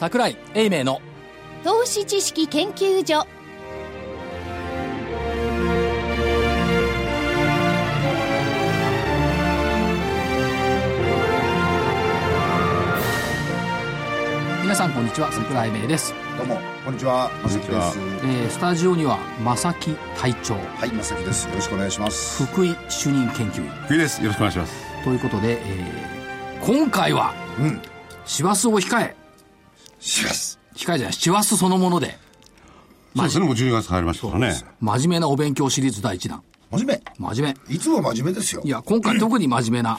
桜井英明の。投資知識研究所。皆さんこんにちは桜井英明です、どうもこんにちはまさきです。えースタジオには正木隊長。はいまさきです。よろしくお願いします。福井主任研究員。冬です。よろしくお願いします。ということで、えー今回はうん。師走を控えします。控えじゃない師走そのもので。そうですね、もう12月入りましたからね。真面目なお勉強シリーズ第1弾。真面真面目。いつも真面目ですよ。目いや今回特に真面目な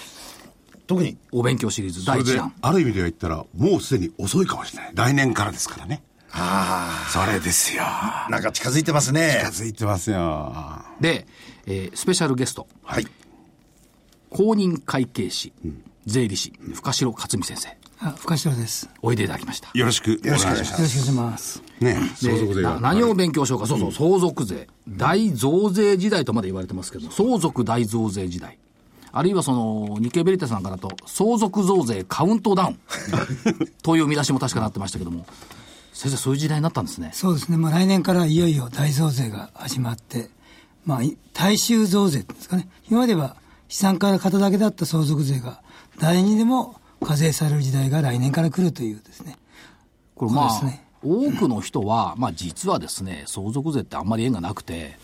特に。お勉強シリーズ第1それで弾、ある意味では言ったら、もうすでに遅いかもしれない。来年からですからね。あそれですよ。あなんか近づいてますね。近づいてますよ。で、えースペシャルゲスト。はい。公認会計士、税理士深城克美先生あ、深城です。よおいでいただきましたよろしくお願いします。ろしくお願いします。ね、で相続税何を勉強しようか、そうそう、相続税。大増税時代とまで言われてますけど、相続大増税時代。あるいはその、日経ベリタスなんかだと、相続増税カウントダウン という見出しも確かなってましたけども、先生、そういう時代になったんですね。そうですね。まあ来年からいよいよ大増税が始まって、まあ、い大衆増税ですかね。今までは資産から型だけだった相続税が誰にでも課税される時代が来年から来るというですね。これまあ、ね多くの人は、まあ実はですね、相続税ってあんまり縁がなくて、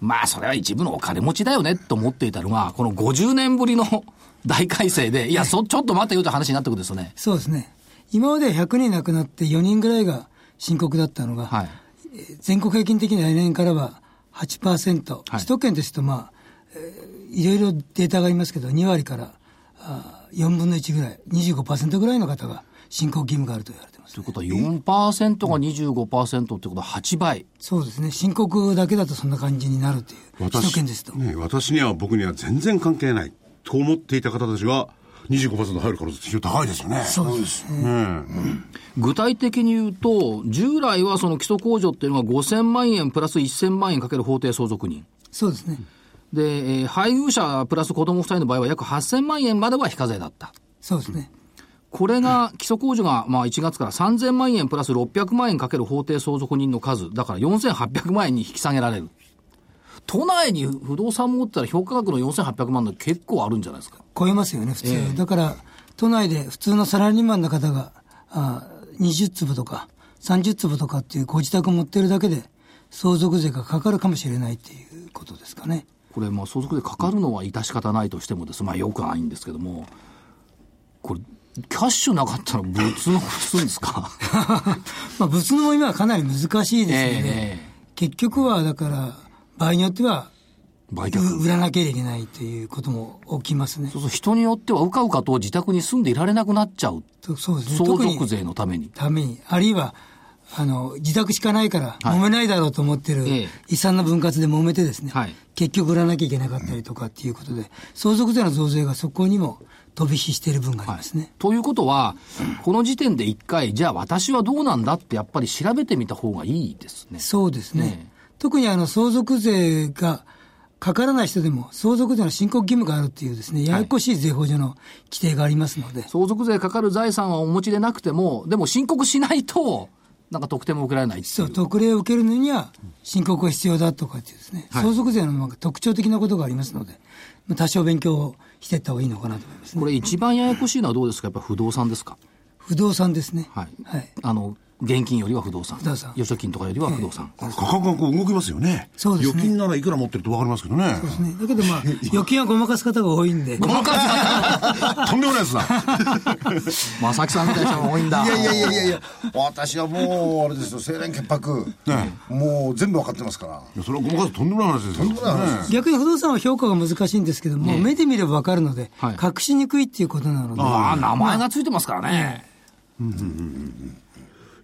まあそれは一部のお金持ちだよねと思っていたのが、この50年ぶりの 大改正で、いや、そ、ちょっと待ってよという話になってくるんですよね。そうですね。今までは100人亡くなって4人ぐらいが深刻だったのが、はい。全国平均的に来年からは8%、はい首都圏ですと、まあ、えーいろいろデータがありますけど、2割からあ4分の1ぐらい、25%ぐらいの方が申告義務があると言われてます、ということは4%が25%ってことは8倍。そうですね、申告だけだとそんな感じになるという、首都圏ですと。ね、私には僕には全然関係ないと思っていた方たちが25%入る可能性非常に高いですよね。そうですね。具体的に言うと、従来はその基礎控除っていうのが5000万円プラス1000万円かける法定相続人。そうですね。で、えー配偶者プラス子供2人の場合は約8000万円までは非課税だった。そうですね。これが、基礎控除が、まあ1月から3000万円プラス600万円かける法定相続人の数、だから4800万円に引き下げられる。都内に不動産持ってたら評価額の4800万の結構あるんじゃないですか。超えますよね、普通。ええだから、都内で普通のサラリーマンの方が、あ20坪とか30坪とかっていうご自宅を持ってるだけで、相続税がかかるかもしれないっていうことですかね。これ、まあ相続でかかるのは致し方ないとしてもです、まあよくはないんですけども、これ、キャッシュなかったら物のするんですか？まあ、物のも今はかなり難しいですので、ええ結局はだから、場合によっては、売却。う売らなければいけないということも起きますねそう。そう、人によってはうかうかと自宅に住んでいられなくなっちゃう。とそうですね。相続税のために。ために、あるいは、あの、自宅しかないから、はい。揉めないだろうと思ってるええ。遺産の分割で揉めてですね、はい。結局売らなきゃいけなかったりとかっていうことで、相続税の増税がそこにも飛び火している分がありますね。ということは、この時点で一回、じゃあ私はどうなんだってやっぱり調べてみた方がいいですね。そうですね。ええ。特にあの、相続税がかからない人でも、相続税の申告義務があるっていうですね、ややこしい税法上の規定がありますので、相続税かかる財産はお持ちでなくても、でも申告しないと、なんか特典も受けられないそう、う。特例を受けるのには申告が必要だとかっていうですね、はい相続税のなんか特徴的なことがありますので、まあ多少勉強していった方がいいのかなと思いますね。これ一番ややこしいのはどうですか？やっぱ不動産ですか？不動産ですね。はい。はい。あの、現金よりは不動産。不動産預貯金とかよりは不動産。価格がこう動きますよね。そうですね預金ならいくら持ってると分かりますけどね。ですね。だけどまあ、預金はごまかす方が多いんで、とんでもないですな。正木さんみたいな人が多いんだ。いやいやいやいやいや私はもうあれですよ清廉潔白もう全部わかってますからいやそれはごまかすとんでもない話ですよ。とんでもない話です逆に不動産は評価が難しいんですけども、目で見ればわかるので、はい隠しにくいっていうことなので、ああ、名前がついてますからね。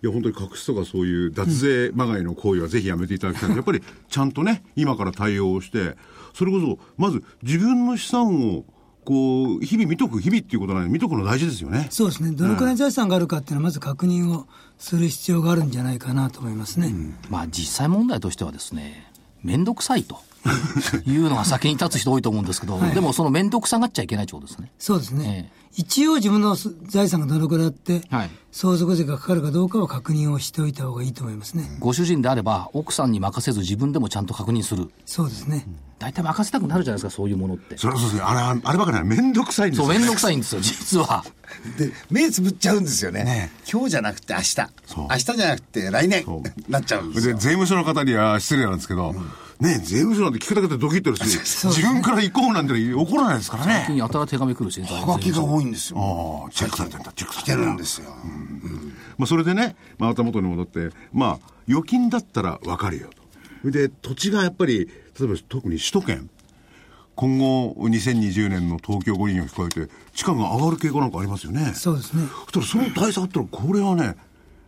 いや本当に隠しとかそういう脱税まがいの行為はぜひやめていただきたいんでやっぱりちゃんとね、今から対応をして、それこそ、まず自分の資産を、こう、日々見とく、日々っていうことなんで、見とくの大事ですよね。そうですね。どのくらい財産があるかっていうのはまず確認をする必要があるんじゃないかなと思いますね。まあ実際問題としてはですね、めんどくさいと。いうのが先に立つ人多いと思うんですけど、でもその面倒くさがっちゃいけないってことですね。そうですね。え一応自分の財産がどのくらいあって、はい相続税がかかるかどうかは確認をしておいた方がいいと思いますね。ご主人であれば、奥さんに任せず自分でもちゃんと確認する。そうですね。大体任せたくなるじゃないですか、そういうものって。それはそうですね。あれ、あればかりはめんどくさいんですそう、よ、ね。面倒くさいんですよ、実は。で目つぶっちゃうんですよね今日じゃなくて明日そう明日じゃなくて来年そう なっちゃうんですで、よ税務署の方には失礼なんですけど、ね税務署なんて聞くだけでドキッとするし、自分から行こうなんて怒らないですからね。やたら手紙来るし、はがきが多いんですよ。ああ、チェックされてんだ、チェックされてるんですよ。まあ、それでね、また元に戻って、まあ、預金だったら分かるよと。それで、土地がやっぱり、例えば特に首都圏、今後、2020年の東京五輪を控えて、地価が上がる傾向なんかありますよね。そうですね。そしたらその対策ってのは、これはね、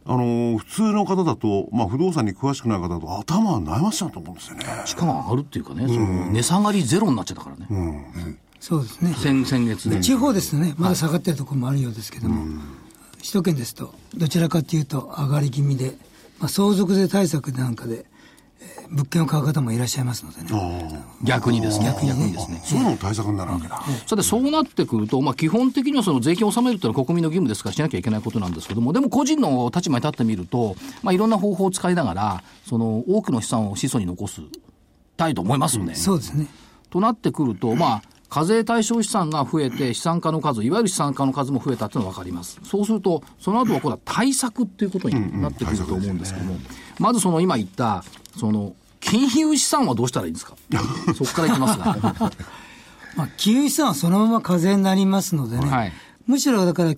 あのー普通の方だと、まあ、不動産に詳しくない方だと、頭は悩ましちゃうと思うんですよね。地価が上がるっていうかね、その値下がりゼロになっちゃったからね。そうですね。先先月で。地方ですとね、まだ下がってるところもあるようですけども、首都圏ですと、どちらかというと上がり気味で、まあ、相続税対策なんかで、えー物件を買う方もいらっしゃいますのでね。逆にですね。逆にですね。そういうのも対策になるわけだ。それでそうなってくると、まあ、基本的にはその税金を納めるというのは国民の義務ですからしなきゃいけないことなんですけども、でも個人の立場に立ってみると、まあ、いろんな方法を使いながら、その多くの資産を子孫に残すたいと思いますよね。そうですね。となってくると、まあ、課税対象資産が増えて、資産家の数、いわゆる資産家の数も増えたっていうのは分かります。そうすると、その後はこれは対策っていうことになってくると思うんですけども、まずその今言った、その、金融資産はどうしたらいいんですか？そこからいきますが。まあ、金融資産はそのまま課税になりますのでね、はいむしろだから、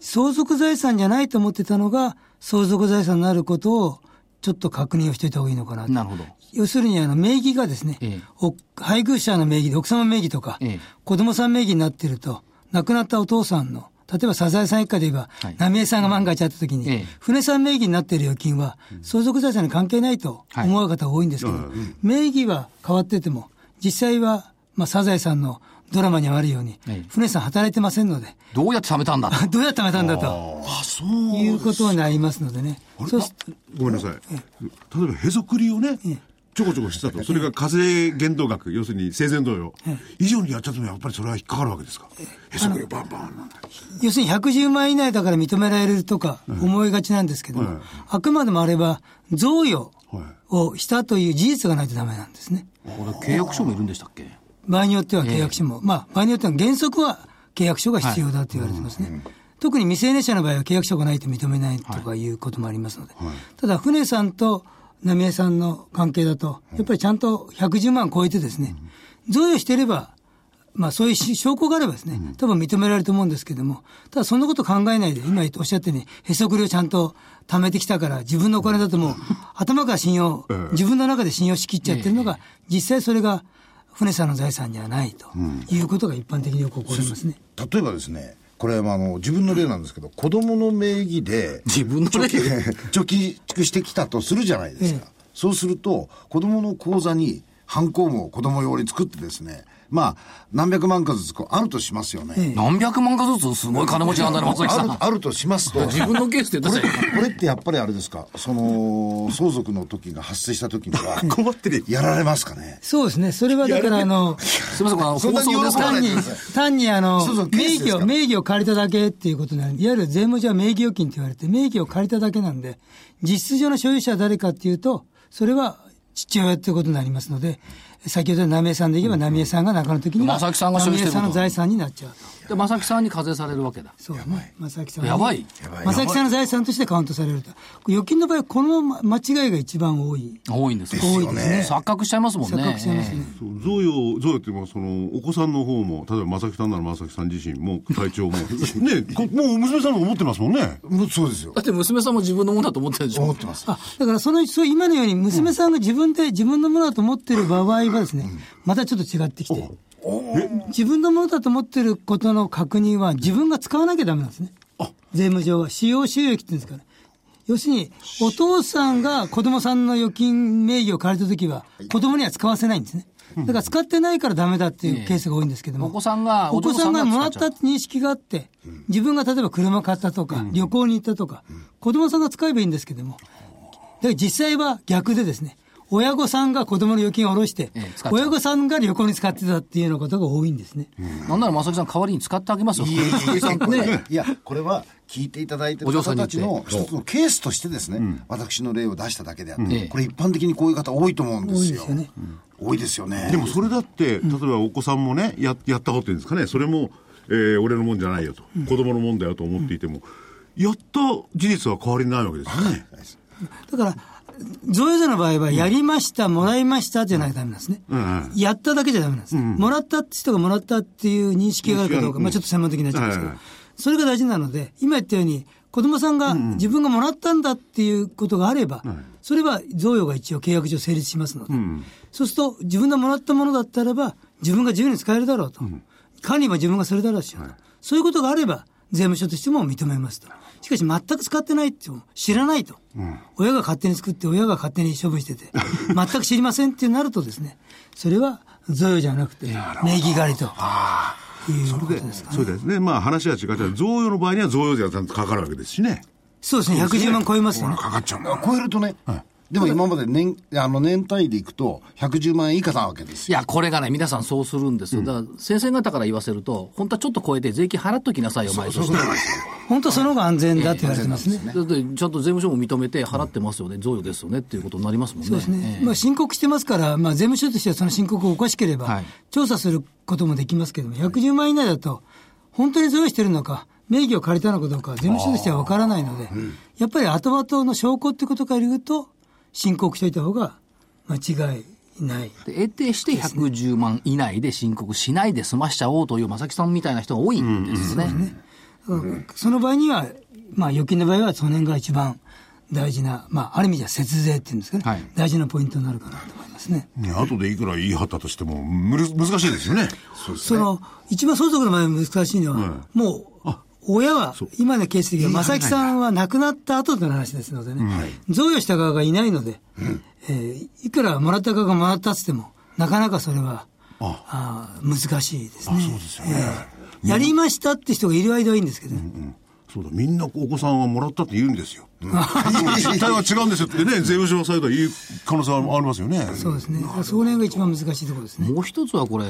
相続財産じゃないと思ってたのが、相続財産になることを、ちょっと確認をしておいた方がいいのかなと。なるほど。要するに、あの、名義がですね、ええお配偶者の名義で、奥様名義とか、ええ子供さん名義になってると、亡くなったお父さんの、例えばサザエさん一家で言えば、はい。浪江さんが万が一あった時に、ええ。船さん名義になっている預金は、相続財産に関係ないと思う方が多いんですけど、名義は変わってても、実際は、まあ、サザエさんのドラマにはあるように、ええ。船さん働いてませんので、どうやって貯めたんだと。どうやって貯めたんだとあ、そう。いうことになりますのでね。あれ？そうごめんなさい。例えばへそくりをね、ちょこちょこしてたと。それが課税限度額、要するに生前贈与以上にやっちゃってもやっぱりそれは引っかかるわけですか？へそくりをバンバンなんて。要するに110万以内だから認められるとか思いがちなんですけども、はいあくまでもあれば、贈与はいをしたという事実がないとダメなんですね。これ契約書もいるんでしたっけ？場合によっては契約書も、まあ、場合によっては原則は契約書が必要だと言われてますね。特に未成年者の場合は契約書がないと認めないとかいうこともありますので。ただ、船さんと浪江さんの関係だと、やっぱりちゃんと110万超えてですね、贈与していれば、まあそういうし証拠があればですね、多分認められると思うんですけども、ただそんなこと考えないで、今おっしゃったように、へそくりをちゃんと貯めてきたから、自分のお金だともう、頭から信用、自分の中で信用しきっちゃってるのが、実際それが船さんの財産じゃないということが一般的によく起こりますね。例えばですねこれはあの自分の例なんですけど子供の名義で自分の例？貯金してきたとするじゃないですか、えそうすると子供の口座に犯行も子供用に作ってですねまあ何百万かずつこうあるとしますよね、ええ何百万かずつすごい金持ちなんだね、松崎さん。あるとしますと自分のケースったこれこれってやっぱりあれですかその相続の時が発生した時には困ってる。やられますかねそうですね。それはだから、あの、すみません、このそんなに放送です単に単にあの名義を、名義を借りただけっていうことなんで、いわゆる税務上は名義預金って言われて、名義を借りただけなんで、実質上の所有者は誰かっていうと、それは父親っていうことになりますので、先ほどの浪江さんで言えば、浪江さんが亡くなるときに浪江さんの財産になっちゃうと。で、正木さんに課税されるわけだ。そうね。正木さん。やばい。正木さんの財産としてカウントされると。預金の場合、この間違いが一番多い。多いんですよ。多いですね。錯覚しちゃいますもんね。錯覚しちゃいますね。そう贈与、贈与っていうのは、その、お子さんの方も、例えば正木さんなら正木さん自身も、体調も、ね、こもう娘さんも思ってますもんね。そうですよだって娘さんも自分のものだと思ってるでしょ。思ってますあ、だからその、そう今のように娘さんが自分で自分のものだと思ってる場合はですね、またちょっと違ってきて、自分のものだと思ってることの確認は自分が使わなきゃダメなんですね。税務上は。使用収益って言うんですから。要するに、お父さんが子供さんの預金名義を借りたときは、子供には使わせないんですね。だから使ってないからダメだっていうケースが多いんですけども。お子さんがお子さんがもらった認識があって、自分が例えば車買ったとか、旅行に行ったとか、子供さんが使えばいいんですけども、だから実際は逆でですね、親御さんが子供の預金を下ろして、親御さんが旅行に使ってたっていうようなことが多いんですね。なんなら正木さん代わりに使ってあげますよ。ね、いや、これは聞いていただいてるお嬢さんに方たちの一つのケースとしてですね、私の例を出しただけであって、ええ。これ一般的にこういう方多いと思うんですよ。多いですよね。多いですよね。でもそれだって、例えばお子さんもね、ややったこというんですかね、それも、えー俺のもんじゃないよと、子供のもんだよと思っていても、やった事実は変わりないわけですよね。だから、贈与税の場合は、やりました、もらいましたじゃないとダメなんですね。ん。やっただけじゃダメなんです。もらったって人がもらったっていう認識があるかどうか、まあちょっと専門的になっちゃうんですけど。はい、それが大事なので、今言ったように、子供さんが自分がもらったんだっていうことがあれば、それは贈与が一応契約上成立しますので、そうすると自分がもらったものだったらば、自分が自由に使えるだろうと。管理も自分がするだろうしようと、そういうことがあれば、税務署としても認めますと。しかし全く使ってないって知らないと、親が勝手に作って親が勝手に処分してて、全く知りませんってなるとですね、それは贈与じゃなくて、名義借りということですかね。そうですね。まあ話は違って、贈与の場合には贈与税がちゃんとかかるわけですしね。そうですね、110万超えますよね。かかっちゃう。超えるとね、でも今まで年、あの年単位でいくと、110万円以下なわけですよ。いや、これがね、皆さんそうするんですよ。だから、先生方から言わせると、本当はちょっと超えて税金払っときなさいよ、毎年。本当その方が安全だって言われてますね。だって、ちゃんと税務署も認めて払ってますよね、贈与ですよねっていうことになりますもんね。そうですね。ええまあ申告してますから、まあ税務署としてはその申告をおかしければ、はい調査することもできますけども、110万以内だと、本当に贈与してるのか、名義を借りたのかどうかは税務署としては分からないので、やっぱり後々の証拠ってことから言うと、申告しておいた方が間違いない。で得てして110万以内で申告しないで済ましちゃおうという正木さんみたいな人が多いんですね。うんその場合には、まあ預金の場合はその辺が一番大事な、まあある意味じゃ節税っていうんですかね、はい大事なポイントになるかなと思いますね。ね、後でいくら言い張ったとしても、むる難しいですよね。その、一番相続の場合難しいのは、もう、親は、今のケース的には、正木さんは亡くなった後の話ですのでね、贈与した側がいないので、えーいくらもらった側がもらったっつっても、なかなかそれは、あー難しいですね。そうですよね、やりましたって人がいる間はいいんですけどね。そうだ、みんなお子さんはもらったって言うんですよ。実態は違うんですよってね、税務署サイドは言う可能性はありますよね。そうですね。その辺が一番難しいところですね。もう一つはこれ、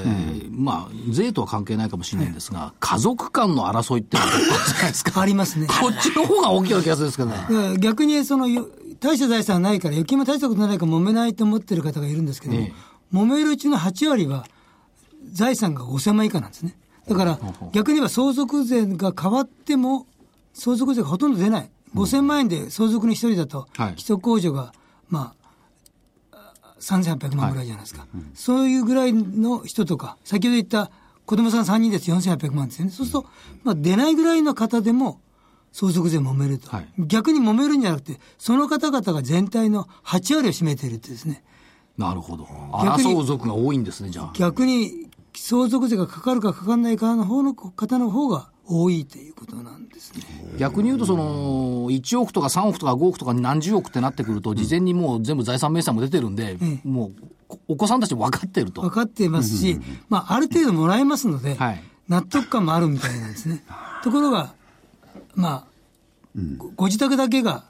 まあ、税とは関係ないかもしれないんですが、家族間の争いってあるじゃないですか？ありますね。こっちの方が大きいような気がするんですけどね。だから逆にそのよ大した財産ないから、預金も大したことないから揉めないと思ってる方がいるんですけど、え揉めるうちの8割は財産が5000万以下なんですね。だから逆に言えば相続税が変わっても、相続税がほとんど出ない。5000万円で相続に1人だと、はい。基礎控除が、まあ、3800万ぐらいじゃないですか、そういうぐらいの人とか、先ほど言った子供さん3人です。4800万ですよね。そうすると、まあ、出ないぐらいの方でも、相続税揉めると、はい。逆に揉めるんじゃなくて、その方々が全体の8割を占めているってですね、なるほど。逆に争族が多いんですね、じゃあ。逆に相続税がかかるかかかんないかの方の方の方が多いということなんですね。逆に言うと、その、1億とか3億とか5億とか何十億ってなってくると、事前にもう全部財産明細も出てるんで、もう、お子さんたち分かってると。分かっていますし、まあ、ある程度もらえますので、はい。納得感もあるみたいなんですね。ところが、まあ、ごご自宅だけが、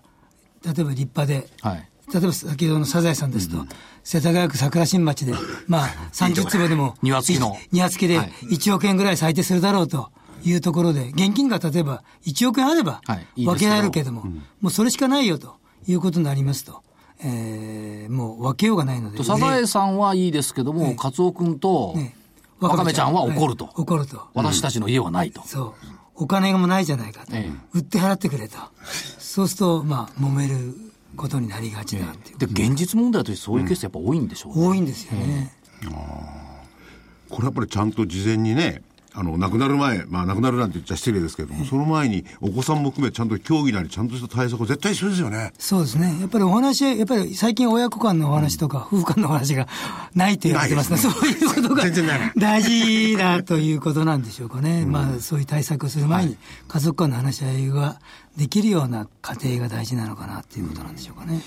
例えば立派で、はい。例えば先ほどのサザエさんですと、世田谷区桜新町で、まあ、30坪でも、庭付きの。庭付きではい。1億円ぐらい最低するだろうというところで、現金が例えば1億円あれば分けられるけども、もうそれしかないよということになりますと、えーもう分けようがないので。サザエさんはいいですけども、カツオ君とねワカメちゃんは怒ると。怒ると。私たちの家はないと。そう。お金もないじゃないかと。え売って払ってくれと。そうすると、まあ、揉めることになりがちだっていう。で、現実問題としてそういうケースやっぱ多いんでしょうね。多いんですよね。これやっぱりちゃんと事前にね、あの、亡くなる前、まあ亡くなるなんて言っちゃ失礼ですけれども、その前にお子さんも含めちゃんと協議なりちゃんとした対策を絶対必要ですよね。そうですね。やっぱりお話、やっぱり最近親子間のお話とか、夫婦間のお話がないと言われてますね。ないそういうことが全然ない大事だということなんでしょうかね。まあ、そういう対策をする前に、家族間の話し合いができるような家庭が大事なのかなっていうことなんでしょうかね。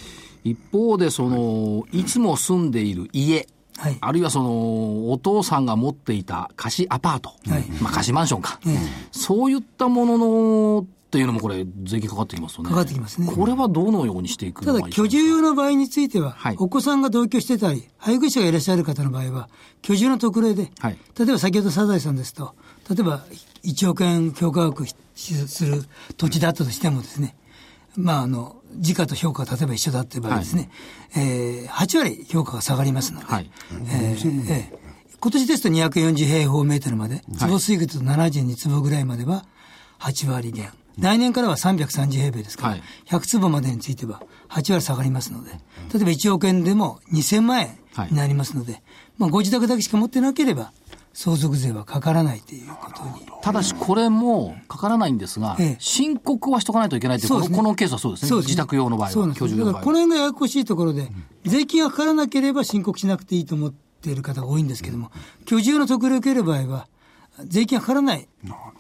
一方で、その、いつも住んでいる家、はい。あるいはその、お父さんが持っていた貸しアパート、はい。まあ貸しマンションか、ええ。そういったもののっていうのもこれ、税金かかってきますよね。かかってきますね。これはどのようにしていくただ、居住用の場合については、はい。お子さんが同居してたり、配偶者がいらっしゃる方の場合は、居住の特例で、はい。例えば先ほどサザエさんですと、例えば1億円評価額する土地だったとしてもですね、まあ、あの、時価と評価が例えば一緒だっていう場合ですね、えー、8割評価が下がりますので、はい。えーえー今年ですと240平方メートルまで、坪水月と72坪ぐらいまでは8割減。来年からは330平米ですから、はい。100坪までについては8割下がりますので、例えば1億円でも2000万円になりますので、まあご自宅だけしか持ってなければ、相続税はかからないということに。ただし、これもかからないんですが、ええ申告はしとかないといけないという、ねこのケースはそうですね。そうですね自宅用の場合は、そうなんです居住用の場合は。だからこの辺がややこしいところで、税金がかからなければ申告しなくていいと思っている方が多いんですけども、居住の特例を受ける場合は、税金がかからない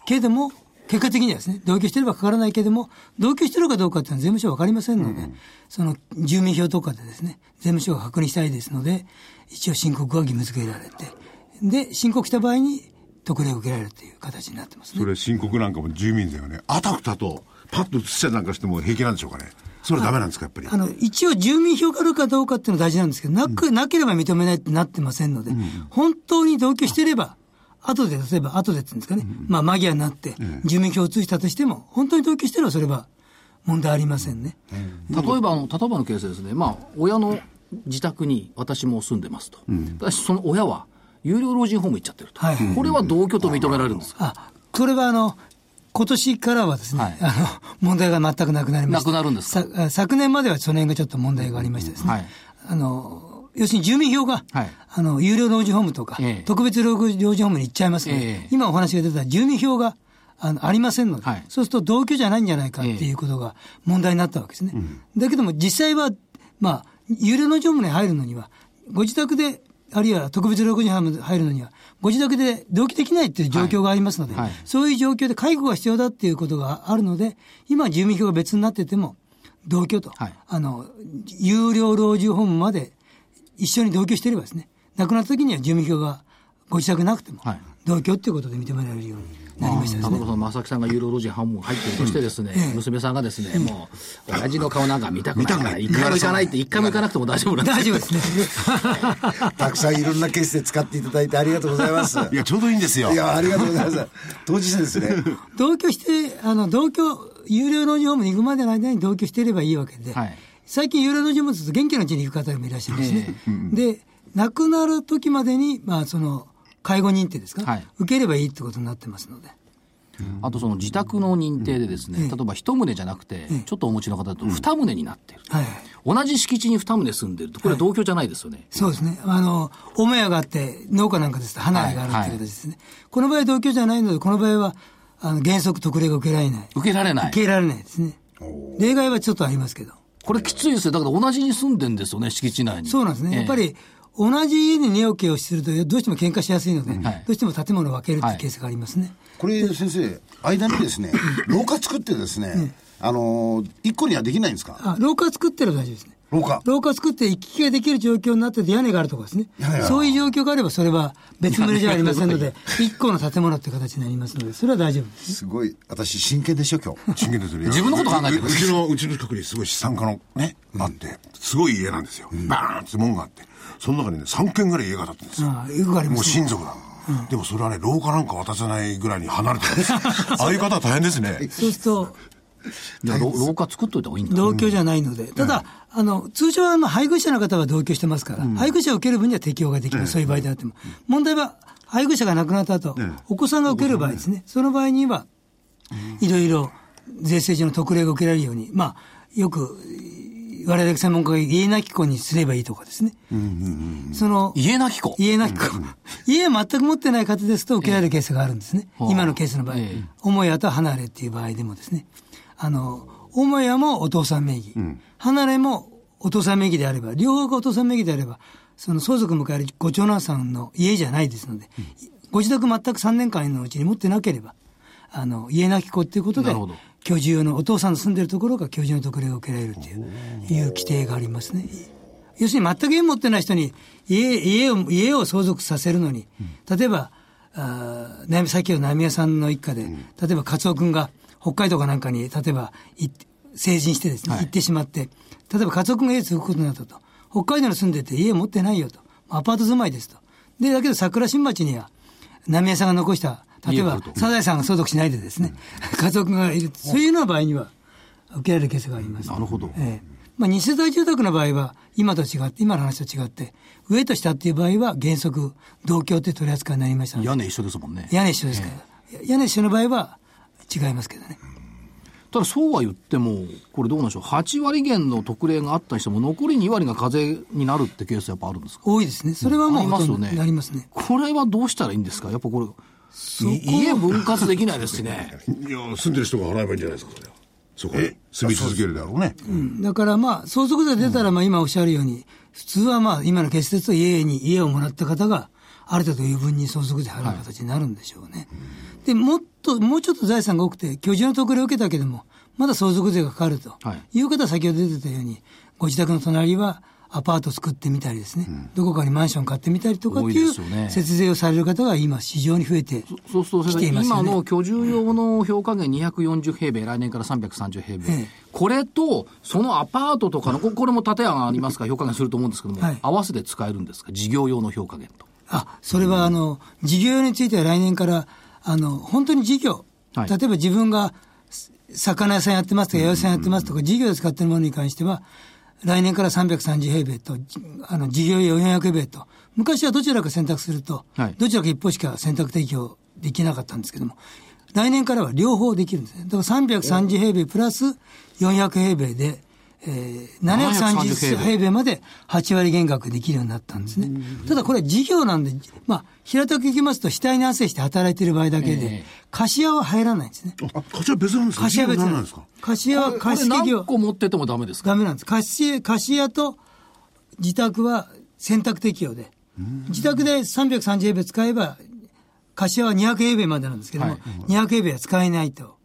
けれども、結果的にはですね、同居してればかからないけれども、同居してるかどうかっていうのは税務署は分かりませんので、その住民票とかでですね、税務署が確認したいですので、一応申告は義務付けられて、で、申告した場合に特例を受けられるという形になってますねそ。れ申告なんかも住民税がね、あたふたと、パッと移しちゃなんかしても平気なんでしょうかね。それはダメなんですか、やっぱり。あの、一応住民票があるかどうかっていうのは大事なんですけど、なく、なければ認めないってなってませんので、本当に同居してれば、後で、例えば後でっていうんですかね、まあ間際になって、住民票を移したとしても、本当に同居してればそれは問題ありませんね。例えばあの、例えばのケースでですね、まあ、親の自宅に私も住んでますと。ただし、その親は、有料老人ホーム行っちゃってると。はい。これは同居と認められるんですか？あ、これはあの、今年からはですね、はい。あの、問題が全くなくなりました。なくなるんですか？さ昨年まではその辺がちょっと問題がありましてですね、はい。あの、要するに住民票が、はい。あの、有料老人ホームとか、ええ。特別老人ホームに行っちゃいますので、ええ。今お話が出た住民票が、あの、ありませんので、はい。そうすると同居じゃないんじゃないかっていうことが問題になったわけですね。だけども実際は、まあ、有料老人ホームに入るのには、ご自宅で、あるいは特別老人ホームに入るのには、ご自宅で同居できないっていう状況がありますので、はい。はい。そういう状況で介護が必要だっていうことがあるので、今住民票が別になってても、同居と、はい。あの、有料老人ホームまで一緒に同居していればですね、亡くなった時には住民票がご自宅なくてもはい、同居っていうことで認められるようになりましたですね。正木さんが有料老人ホーム入ってるとしてですね、娘さんがですね、もう、親父の顔なんか見たくないから、一回も行かないって、一回も行かなくても大丈夫なんです大丈夫ですね。たくさんいろんなケースで使っていただいてありがとうございます。いや、ちょうどいいんですよい。や、ありがとうございます。当事者ですね。同居して、あの、同居、有料老人ホームに行くまでの間に同居していればいいわけで、はい最近有料老人ホームですと元気なうちに行く方もいらっしゃるんですね。で、亡くなる時までに、まあ、その、介護認定ですか、はい受ければいいってことになってますので。あとその自宅の認定でですね、例えば一棟じゃなくて、ちょっとお持ちの方だと二棟になってる。はい。同じ敷地に二棟住んでると、これは同居じゃないですよね。そうですね。あの、母屋があって、農家なんかですと離れがあるっていう形ですね。この場合同居じゃないので、この場合は、あの、原則特例が受けられない。受けられない。受けられないですね。例外はちょっとありますけど。これきついですよ。だから同じに住んでんですよね、敷地内に。そうなんですね。ええやっぱり、同じ家に寝起きをすると、どうしても喧嘩しやすいので、はい。どうしても建物を分けるっていうケースがありますね。これ、先生、間にですね、廊下作ってですね、あのー、一個にはできないんですか？あ、廊下作ってれば大丈夫ですね。廊下。廊下作って行き来ができる状況になってて屋根があるとかですね。そういう状況があればそれは別棟じゃありませんので、一個の建物って形になりますので、それは大丈夫です。すごい、私、真剣でしょ、今日。真剣ですよね。自分のこと考えてるううちの、うちの近くにすごい資産家のね、あって、すごい家なんですよ。バーンって門があって。その中にね、3軒ぐらい家が建ってるんですよ。ああよくありますねもう親族だ。でもそれはね、廊下なんか渡せないぐらいに離れてるんですよ。ああいう方は大変ですね。そうすると、廊下作っといた方がいいんだ。同居じゃないので、ただ、あの、通常はまあ配偶者の方は同居してますから、配偶者を受ける分には適用ができます、そういう場合であっても。問題は、配偶者が亡くなった後、お子さんが受ける場合ですね、その場合には、いろいろ税制上の特例が受けられるように、まあ、よく、我々専門家が家なき子にすればいいとかですね。その、家なき子？家なき子。家を全く持ってない方ですと受けられるケースがあるんですね。ええ今のケースの場合ええ。母屋と離れっていう場合でもですね。あの、母屋もお父さん名義。離れもお父さん名義であれば、両方がお父さん名義であれば、その相続を迎えるご長男さんの家じゃないですので、ご自宅全く3年間のうちに持ってなければ、あの、家なき子っていうことで居住用のお父さんの住んでるところが居住の特例を受けられるっていう、いう規定がありますね。要するに全く家持ってない人に家、家を、家を相続させるのに、例えば、あさっきの悩み屋さんの一家で、例えば、カツオ君が北海道かなんかに、例えば、い成人してですね、はい行ってしまって、例えば家族が家継ぐことになったと。北海道に住んでて家持ってないよと。アパート住まいですと。で、だけど桜新町には、浪江さんが残した、例えばサザエさんが相続しないでですね、家族がいる。そういうような場合には、受けられるケースがあります。なるほど。ええまあ、二世帯住宅の場合は、今と違って、今の話と違って、上と下っていう場合は、原則、同居って取り扱いになりましたので、屋根一緒ですもんね。屋根一緒ですから、屋根一緒の場合は違いますけどね。ただそうは言っても、これどうなんでしょう。8割減の特例があったにしても、残り2割が課税になるってケースやっぱあるんですか？多いですね。それはもうありますよねりますね。これはどうしたらいいんですか？やっぱこれ、い家分割できないですしね。いや、住んでる人が払えばいいんじゃないですか、それは。そこに住み続けるだろうね。だからまあ、相続税出たら、まあ今おっしゃるように、普通はまあ、今の決説と家に、家をもらった方が、ある程度余分に相続税払う形になるんでしょうね。で、もっと、もうちょっと財産が多くて、居住の特例を受けたけども、まだ相続税がかかると。はい。いう方は先ほど出てたように、ご自宅の隣はアパート作ってみたりですね、どこかにマンション買ってみたりとかっていう節税をされる方が今、市場に増えてそうすると、来ていますよね。今の居住用の評価減240平米、来年から330平米、ええ。これと、そのアパートとかの、ここれも建屋がありますか？ら、評価減すると思うんですけども、はい。合わせて使えるんですか、事業用の評価減と。あ、それはあの、事業用については来年から、あの、本当に事業、はい。例えば自分がす魚屋さんやってますとか、八百屋さんやってますとか、事業で使ってるものに関しては、来年から330平米と、じあの、事業用400平米と、昔はどちらか選択すると、はい。どちらか一方しか選択提供できなかったんですけども、来年からは両方できるんですね。だから330平米プラス400平米で、えー、730 730平米まで8割減額できるようになったんですね。ただこれ事業なんで、まあ、平たくいきますと、死体に汗して働いてる場合だけでええ、貸し屋は入らないんですね。あ、貸しは別なんですか？貸し屋は別なんんですか？貸し屋は貸し企業何、個持っててもダメですか？ダメなんです。貸し、貸し屋と自宅は選択適用で、自宅で330平米使えば、貸し屋は200平米までなんですけども、はい。200平米は使えないと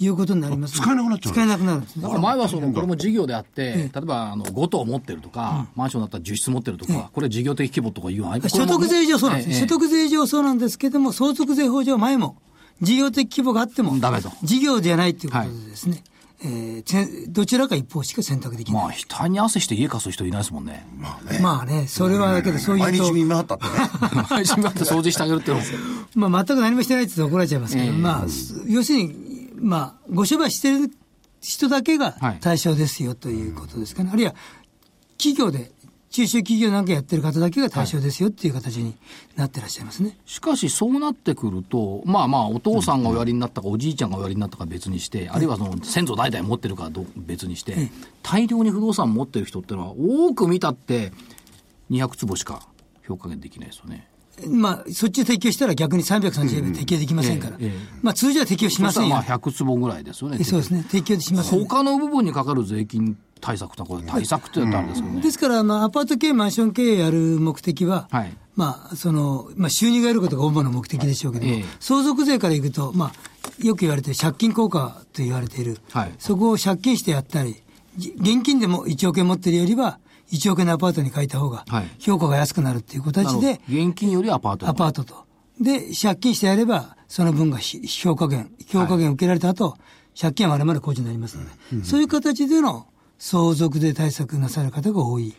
いうことになります使えなくなっちゃう。使えなくなるんですね。だ。から前はその、これも事業であって、例えばあの5棟持ってるとか、マンションだったら10室持ってるとか、これ事業的規模とかいうのは所得税上そうなんです、ええ所得税上そうなんですけども、相続税法上前も、事業的規模があっても、ダメと。事業じゃないということでですね、えーせどちらか一方しか選択できない。まあ、額に汗して家貸す人いないですもんね。まあね、それはだけど、そういうと、毎日見回ったってね。毎日だって掃除してあげるって。まあ、全く何もしてないって言怒られちゃいますけど、ええまあ、要するに、まあ、ご商売してる人だけがはい対象ですよということですかね。あるいは、企業で、中小企業なんかやってる方だけが対象ですよっていう形になってらっしゃいますね。しかし、そうなってくると、まあまあ、お父さんがおやりになったか、おじいちゃんがおやりになったか別にして、あるいはその先祖代々持ってるかどう別にして、大量に不動産持ってる人っていうのは、多く見たって、200坪しか評価減できないですよね。まあ、そっちで適用したら逆に330円で適用できませんから。まあ、通常は適用しませんよまあ。100坪ぐらいですよね。そうですね。適用しません、他の部分にかかる税金対策とはこれ対策って言ったらあれですけどね。ですから、まあ、アパート経営、マンション経営やる目的は、はい。まあ、その、まあ、収入が得ることが主な目的でしょうけども、ええ。相続税からいくと、まあ、よく言われている借金効果と言われている、はい。そこを借金してやったり、じ現金でも1億円持ってるよりは、1億円のアパートに借りた方がはい、評価が安くなるっていう形で、現金よりアパートアパートと。で、借金してやれば、その分がひ評価減、評価減を受けられた後、借金は我々控除になりますので、そういう形での相続税対策なさる方が多い。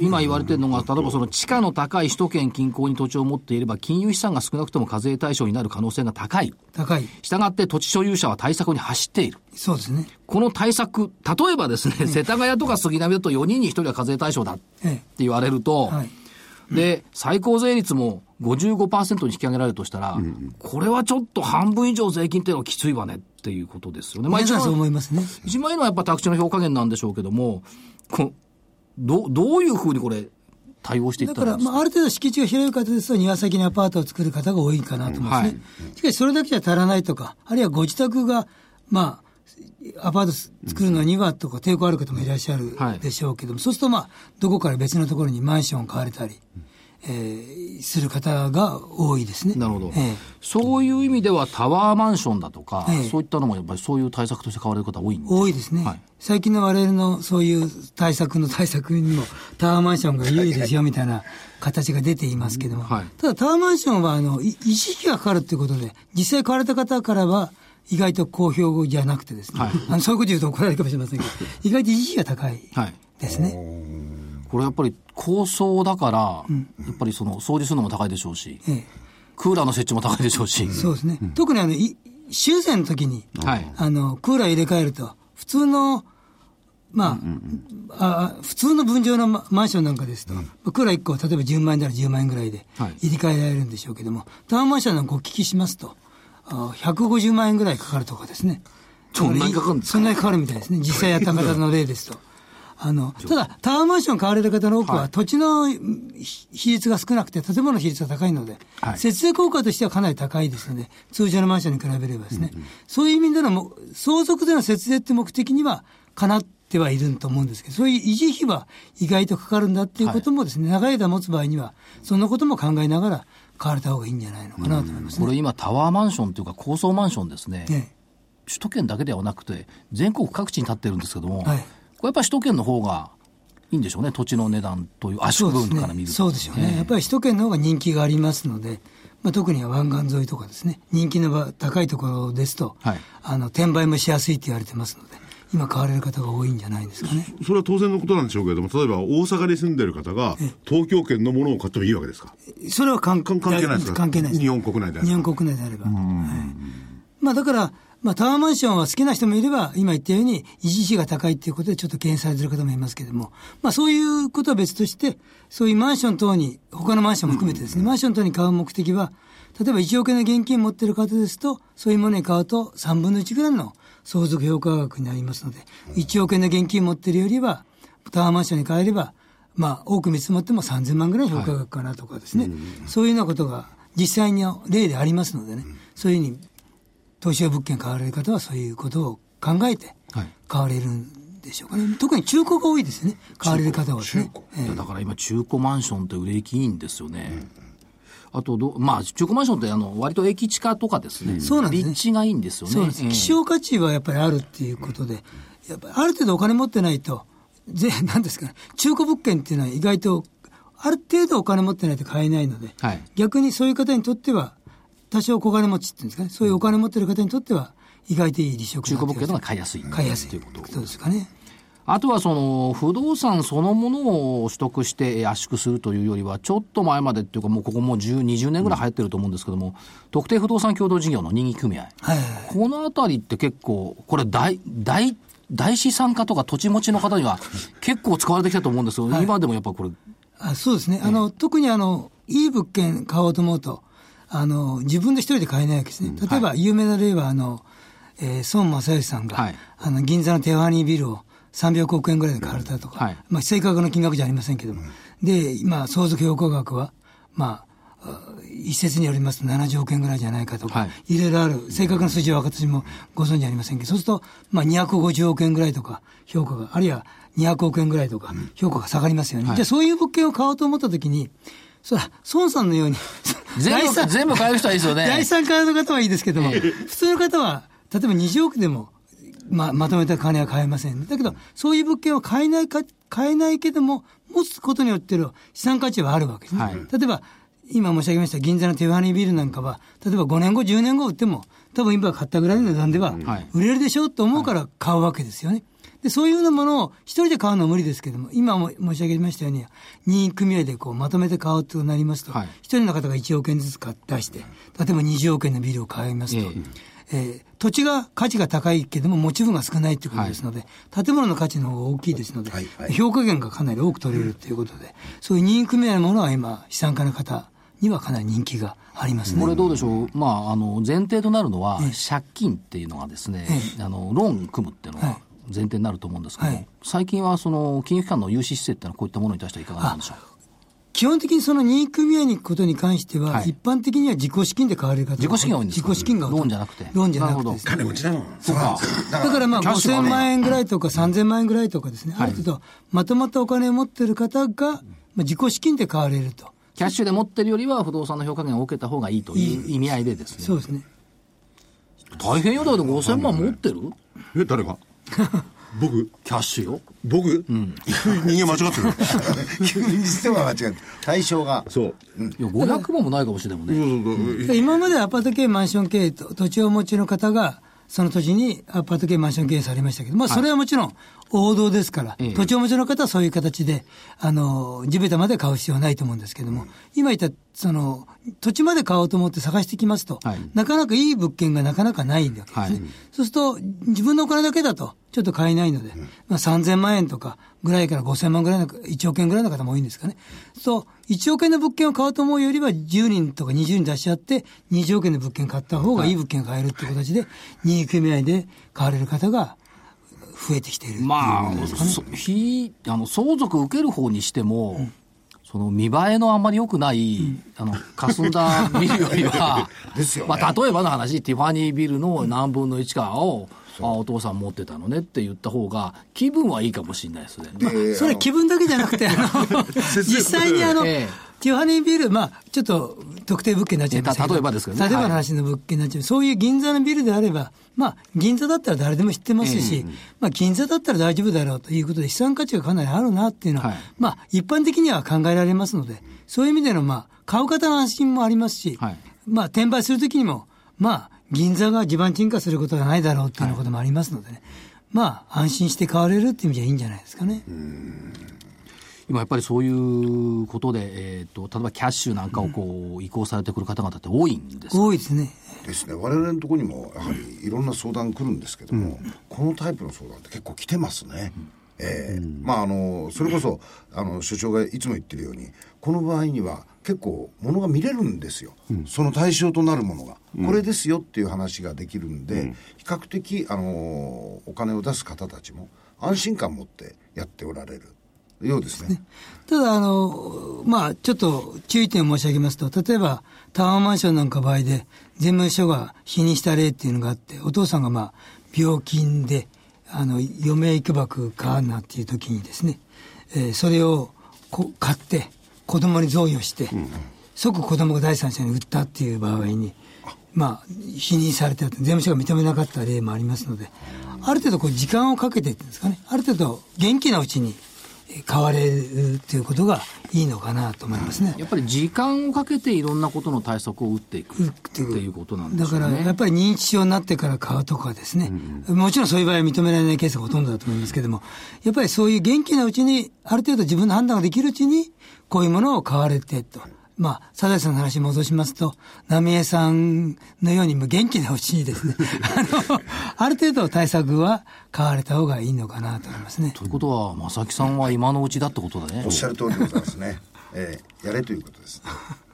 今言われてるのが、例えばその地価の高い首都圏近郊に土地を持っていれば、金融資産が少なくとも課税対象になる可能性が高い。高い。したがって土地所有者は対策に走っている。そうですね。この対策、例えばですね、世田谷とか杉並だと4人に1人は課税対象だってえ言われると、はいで、最高税率も55%に引き上げられるとしたら、これはちょっと半分以上税金っていうのはきついわねっていうことですよね。え。まあ一皆さんそう番、思いますね。一番いいのはやっぱ宅地の評価減なんでしょうけども、こどどういうふうにこれ、対応していっだからら、たいいんですか？まあ、ある程度敷地が広い方ですと、庭先にアパートを作る方が多いかなと思いますね。しかし、それだけじゃ足らないとか、あるいはご自宅が、まあ、アパート作るのにはとか抵抗ある方もいらっしゃるはいでしょうけども、そうするとまあ、どこから別のところにマンションを買われたり、えーする方が多いですね。なるほど、ええ。そういう意味ではタワーマンションだとか、ええ。そういったのもやっぱりそういう対策として買われる方多いんで多いですね、はい。最近の我々のそういう対策の対策にも、タワーマンションが有利ですよみたいな形が出ていますけども、はい。ただタワーマンションはあのい維持費がかかるということで、実際買われた方からは、意外と好評じゃなくてですね、はい。あのそういうこと言うと怒られるかもしれませんけど、意外と維持費が高いはい。ですね。これやっぱり高層だから、やっぱりその掃除するのも高いでしょうし、ええクーラーの設置も高いでしょうし。そうですね。特にあの、い修繕の時に、はい。あの、クーラー入れ替えると、普通の、まあ、あ普通の分譲のママンションなんかですと、クーラー1個、例えば10万円なら10万円ぐらいではい入れ替えられるんでしょうけども、タワーマンションなんかお聞きしますと、あ150万円ぐらいかかるとかですね。そんなにかかるんですか？そんなにかかるみたいですね。実際やった方の例ですと。あの、ただ、タワーマンション買われる方の多くは、はい。土地のうん比比率が少なくて、建物の比率が高いので、はい。節税効果としてはかなり高いですので、通常のマンションに比べればですね、そういう意味でのも、相続での節税って目的には、かなってはいると思うんですけど、そういう維持費は意外とかかるんだっていうこともですね、長い間持つ場合には、そんなことも考えながら買われた方がいいんじゃないのかなと思いますね。これ今タワーマンションというか高層マンションですね。ね首都圏だけではなくて、全国各地に建ってるんですけども、はいやっぱり首都圏の方がいいんでしょうね、土地の値段という圧縮分から見ると。そうですね。そうでしょうね。ええやっぱり首都圏の方が人気がありますので、まあ、特には湾岸沿いとかですね、人気の場高いところですと、はいあの、転売もしやすいって言われてますので、今買われる方が多いんじゃないですかね。それは当然のことなんでしょうけれども、例えば大阪に住んでる方が、東京圏のものを買ってもいいわけですか？それは関関関係ないですか？関係ないです。日本国内であれば日本国内であれば。はいまあだから、まあタワーマンションは好きな人もいれば、今言ったように維持費が高いっていうことでちょっと敬遠されてる方もいますけれども、まあそういうことは別として、そういうマンション等に、他のマンションも含めてですね、マンション等に買う目的は、例えば1億円の現金持ってる方ですと、そういうものに買うと3分の1ぐらいの相続評価額になりますので、1億円の現金持ってるよりは、タワーマンションに変えれば、まあ、多く見積もっても3000万ぐらいの評価額かなとかですね、そういうようなことが実際に例でありますのでね、そういうふうに投資用物件買われる方はそういうことを考えて買われるんでしょうかね。特に中古が多いですね、買われる方はね。ええいやだから今、中古マンションって売れ行きいいんですよね。あとど、まあ、中古マンションってあの割と駅地下とかですね、そうなんですね立地がいいんですよね。希少価値はやっぱりあるっていうことで、やっぱりある程度お金持ってないと、ぜ、なんですかね、中古物件っていうのは意外と、ある程度お金持ってないと買えないので、はい逆にそういう方にとっては、多少小金持ちっていうんですかね、そういうお金持ってる方にとっては、意外といい利息中古物件の方が買買いやすい。買いやすいということ。そうですかね。あとはその不動産そのものを取得して圧縮するというよりは、ちょっと前までっていうか、もうここもう10、20年ぐらい流行ってると思うんですけども、特定不動産共同事業の任意組合、はい。このあたりって結構、これ大、大、大資産家とか土地持ちの方には結構使われてきたと思うんですけど、今でもやっぱこれ、あそうですね。あの、特にあの、いい物件買おうと思うと、あの、自分で一人で買えないわけですね。例えば、有名な例は、あの、えー、孫正義さんが、はい。あの、銀座のテファニービルを300億円ぐらいで買われたとか、はい。まあ、正確な金額じゃありませんけども、で、今、相続評価額は、まあ、あ一説によりますと70億円ぐらいじゃないかとか、はい。い、ろいろある、正確な数字は私もご存知ありませんけど、そうすると、まあ、250億円ぐらいとか評価が、あるいは200億円ぐらいとか評価が下がりますよね。はい。じゃあそういう物件を買おうと思ったときに、そら、孫さんのように、全部、全部買える人はいいですよね。第三買いの方はいいですけども、普通の方は、例えば20億でも、まあ、まとめた金は買えません。だけど、そういう物件を買えないか、買えないけども、持つことによっての資産価値はあるわけですね。はい例えば、今申し上げました銀座のティファニービルなんかは、例えば5年後、10年後売っても、多分今買ったぐらいの値段でははい売れるでしょうと思うから買うわけですよね。で、そういうようなものを一人で買うのは無理ですけども、今も申し上げましたように、任意組合でこうまとめて買うとなりますと、一、はい。人の方が1億円ずつ買出して、例えば20億円のビルを買いますと、ええ。えー土地が価値が高いけども持ち分が少ないということですので、建物の価値の方が大きいですので、はい。はい。評価源がかなり多く取れるということで、そういう任意組合のものは今、資産家の方にはかなり人気がありますね。これどうでしょう、まあ、あの前提となるのは、借金っていうのがですね、あのローン組むっていうのが前提になると思うんですけども、はい。最近はその金融機関の融資施設っていうのは、こういったものに対してはいかがなんでしょう？基本的にその任意組合に行くことに関しては、はい。一般的には自己資金で買われる方が自己資金が多いんですか自己資金が多い。ローンじゃなくて。ローンじゃなくて。金持ちだもん。そう。か。だからまあキャッシュが5000ね万円ぐらいとか3000万円ぐらいとかですね、ある程度まとまったお金を持ってる方が、まあ、自己資金で買われると。キャッシュで持ってるよりは不動産の評価源を受けた方がいいという意味合いでですね。そうですね。大変よ、だけど5000万持ってる？え、誰が？僕？キャッシュよ。僕、人間間違ってる。急にしては間違えた。対象が。そう。いや、500万もないかもしれないもんね。今までアパート系、マンション系、と土地をお持ちの方が、その土地にアパート系マンション経営されましたけど、まあ、それはもちろん王道ですから、ええ土地をお持ちの方はそういう形で、あの、地べたまで買う必要はないと思うんですけども、今言った、その、土地まで買おうと思って探してきますと、はい。なかなかいい物件がなかなかないわけですね。はい。そうすると、自分のお金だけだと、ちょっと買えないので、まあ、3000万円とかぐらいから5000万ぐらいの、1億円ぐらいの方も多いんですかね。そう、1億円の物件を買おうと思うよりは、10人とか20人出し合って、20億円の物件買った方がい。い物件が買えるっていう形で、任意組合で買われる方が増えてきているまあ、あの相続受ける方にしても、その見栄えのあんまり良くない、あの霞んだビルよりは ですよね。まあ、例えばの話、ティファニービルの何分の1かを、あお父さん持ってたのねって言った方が、気分はいいかもしれないですね。でそれ気分だけじゃなくて、あの、実際にあの、ええティファニービル、まあ、ちょっと特定物件になっちゃいますけ例えばですけどね。例えばの話の物件になっちゃう、そういう銀座のビルであれば、まあ、銀座だったら誰でも知ってますし、まあ、銀座だったら大丈夫だろうということで、資産価値がかなりあるなっていうのは、はい。まあ、一般的には考えられますので、そういう意味での、まあ、買う方の安心もありますし、はい。まあ、転売するときにも、まあ、銀座が地盤沈下することがないだろうっていうこともありますのでね、まあ、安心して買われるっていう意味じゃいいんじゃないですかね。今やっぱりそういうことで、えー、と例えばキャッシュなんかをこう移行されてくる方々って多いんですか？多いですね。ですね。我々のところにもやはりいろんな相談来るんですけども、このタイプの相談って結構来てますね。ええまああのそれこそあの所長がいつも言ってるようにこの場合には結構ものが見れるんですよ、その対象となるものが、これですよっていう話ができるんで、比較的あのお金を出す方たちも安心感を持ってやっておられるようですね。ただ、あの、まあ、ちょっと注意点を申し上げますと、例えば、タワーマンションなんか場合で、税務署が否認した例っていうのがあって、お父さんがまあ、病気で、あの、余命いくばくかなっていう時にですね、えーそれをこ買って、子供に贈与して、即子供が第三者に売ったっていう場合に、まあ、否認されて税務署が認めなかった例もありますので、ある程度こう時間をかけてっていうんですかね、ある程度元気なうちにえー買われるということがいいのかなと思いますね。やっぱり時間をかけていろんなことの対策を打っていくっていうことなんでだから。やっぱり認知症になってから買うとかですね、もちろんそういう場合は認められないケースがほとんどだと思いますけれども、やっぱりそういう元気なうちに、ある程度自分の判断ができるうちに、こういうものを買われてと。まあ、サザエさんの話に戻しますと、浪江さんのようにもう元気なうちにですね、あの、ある程度対策は買われた方がいいのかなと思いますね。ということは、正木さんは今のうちだってことだねおっ。しゃる通りでございますね。ええやれということです。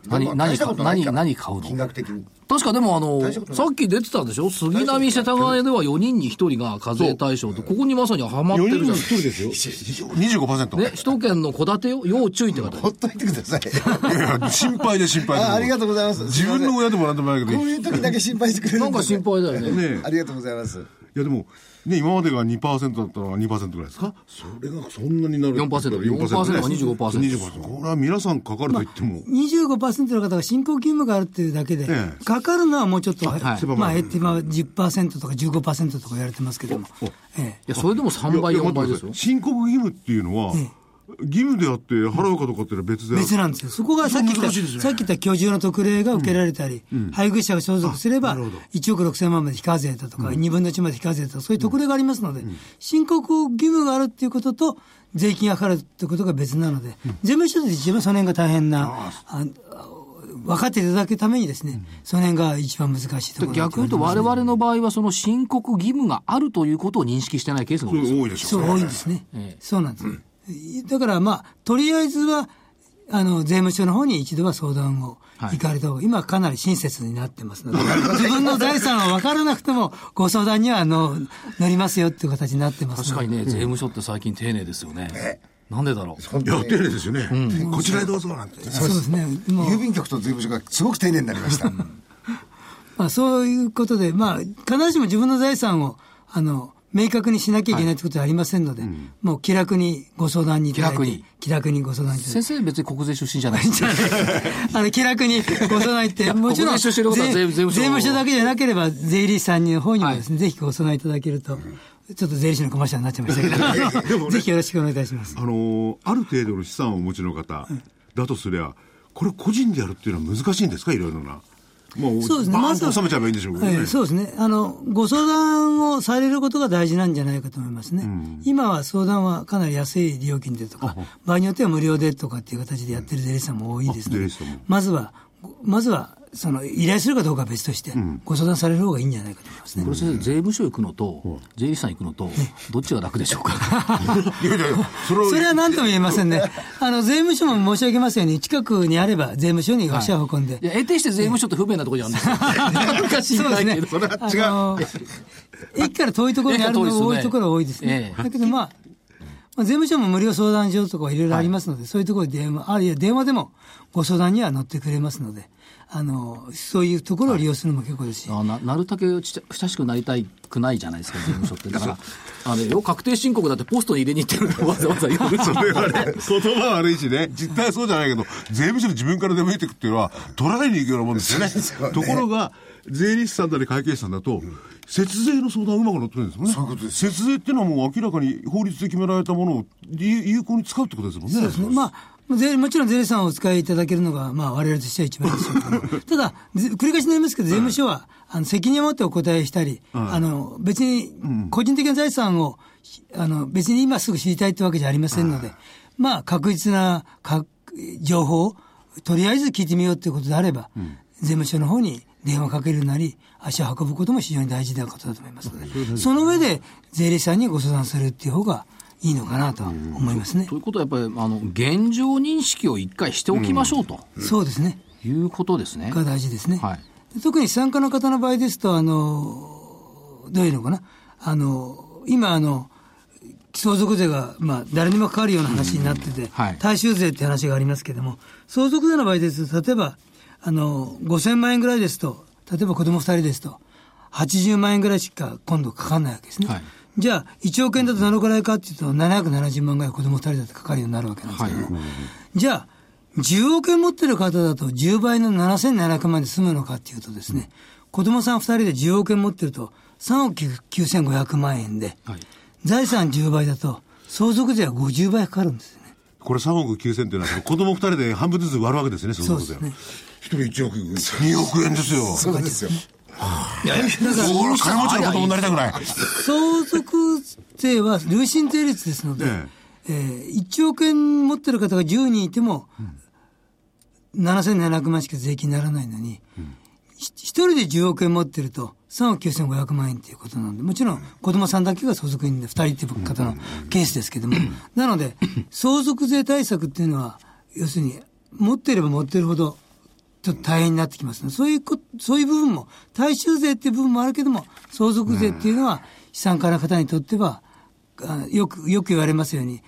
何でも大したことないから何何買うの？金額的に。確かでもあの、さっき出てたでしょ？杉並世田谷では4人に1人が課税対象と、ここにまさにはまって4人にるじゃん。1人ですよ。25%。ね、首都圏の戸建てよ、要注意って方ほっといてください。いやいや、心配で心配で。あありがとうございます自分の親でもなんでもないけど。こういう時だけ心配してくれるなんか心配だよね。ねありがとうございます。いやでも、ね、今までが2%だったのが2%ぐらいですか？それがそんなになる4% 4%が25% 25%これは皆さんかかると言っても、25%の方が申告義務があるっていうだけで、ええ。かかるのはもうちょっと、はい。まあ、えって今10%とか15%とか言われてますけども、ええ。いや、それでも3倍、いや4倍ですよ。申告義務っていうのは、義務であって払うかどうかっていうのは別で別なんですよ。そこがさっき言った、ねさっき言った居住の特例が受けられたり、配偶者が相続すれば、1億6000万まで非課税だとか、2分の1まで非課税だとか、そういう特例がありますので、申告義務があるっていうことと、税金がかかるっていうことが別なので、税務署で一番その辺が大変な、あ分かっていただくためにですね、その辺が一番難しいところだ逆に言うと、我々の場合は、その申告義務があるということを認識してないケースが多いですよ。多いでしょそう、多いんですね。ええ。そうなんです。だからまあ、とりあえずは、あの、税務署の方に一度は相談を行かれた方が、今かなり親切になってますので、自分の財産は分からなくても、ご相談にはあの乗りますよっていう形になってます確かにね、税務署って最近丁寧ですよね。なんでだろう？いや丁寧ですよね、こちらへどうぞなんて。そうですね。もう郵便局と税務署がすごく丁寧になりました。まあ、そういうことで、まあ、必ずしも自分の財産を、あの、明確にしなきゃいけないということはありませんので、もう気楽にご相談にいただいて気楽に。気楽にご相談いただいて先生別に国税出身じゃないで。あの、気楽にご相談行って、もちろん、国税収支のことは税税税務署税務署だけじゃなければ、税理士さんの方にもですね、ぜひご相談いただけると、ちょっと税理士のコマーシャルになっちゃいましたけど、ぜひよろしくお願いいたします。あのーある程度の資産をお持ちの方だとすりゃこれ個人でやるっていうのは難しいんですか？いろいろなもう、そうですね。まず収めちゃえばいいんでしょうね。ええそうですね。あの、ご相談をされることが大事なんじゃないかと思いますね。今は相談はかなり安い料金でとか、場合によっては無料でとかっていう形でやってる税理士さんも多いですのであ税理士さんも、まずは、まずは、その、依頼するかどうかは別として、ご相談される方がいいんじゃないかと思いますねこ。れ先生、税務署行くのと、税理士さん行くのと、どっちが楽でしょうか？それはそれは何とも言えませんね。あの、税務署も申し上げますように、近くにあれば税務署に足を運んでい、や、得てして税務署って不便なところにあるんですよ。なんか。それは違う。あの駅から遠いところにあるのが多いところが多いですね。ええだけどまあ、まあ、税務署も無料相談所とかいろいろありますので、そういうところで電話、あるいは電話でもご相談には乗ってくれますので、あの、そういうところを利用するのも結構ですし、あななるたけちっ親しくなりたいくないじゃないですか、税務署って。だから、あれよ、確定申告だってポストに入れに行ってるのわざわざ言うそれはね、言葉悪いしね、実態はそうじゃないけど、税務署に自分から出向いていくっていうのは、取られに行くようなもんですよね。ところが、税理士さんだり会計士さんだと、節税の相談うまく乗ってるんですもんね。そういうことです節税っていうのはもう明らかに法律で決められたものを有有効に使うってことですもんね。そうですね。まあ、税もちろん税理士さんをお使いいただけるのが、まあ、我々としては一番でしょうけど、ただ、ぜ繰り返しになりますけど、税務署は、あの、責任を持ってお答えしたり、あの、別に、個人的な財産を、あの、別に今すぐ知りたいってわけじゃありませんので、まあ、確実なか情報を、とりあえず聞いてみようということであれば、税務署の方に電話かけるなり、足を運ぶことも非常に大事なことだと思いますので、その上で税理士さんにご相談するっていう方がいいのかなとは思いますねと。いうことは、やっぱり、あの、現状認識を一回しておきましょうとそうですね。いうことですね。が大事ですね。はい。特に資産家の方の場合ですと、あの、どういうのかな。あの、今、あの、相続税が、まあ、誰にもかかるような話になってて、はい大衆税って話がありますけれども、相続税の場合ですと、例えば、あの、5000万円ぐらいですと、例えば子供2人ですと、80万円ぐらいしか今度かかんないわけですね。はいじゃあ、1億円だとどのくらいかっていうと、770万ぐらい子供2人だとかかるようになるわけなんですけども、じゃあ、10億円持ってる方だと10倍の7700万で済むのかっていうとですね、子供さん2人で10億円持ってると3億9500万円で、はい。財産10倍だと相続税は50倍かかるんですよね。これ3億9000っていうのは、子供2人で半分ずつ割るわけですね、相そう続です税は。ね。一人1億2億円ですよ。そうですよ。いやいや、ほら、金持ちの子供になりたくない。相続税は累進税率ですので、ええ。ー1億円持ってる方が10人いても、7700万しか税金にならないのに、ひ一人で10億円持ってると、3億9500万円ということなので、もちろん子供さんだけが相続人で2人っていう方のケースですけども、なので、相続税対策っていうのは、要するに、持っていれば持ってるほど、ちょっと大変になってきますね。そういうこ、そういう部分も、大衆税っていう部分もあるけども、相続税っていうのは、資産家の方にとっては、あよく、よく言われますように、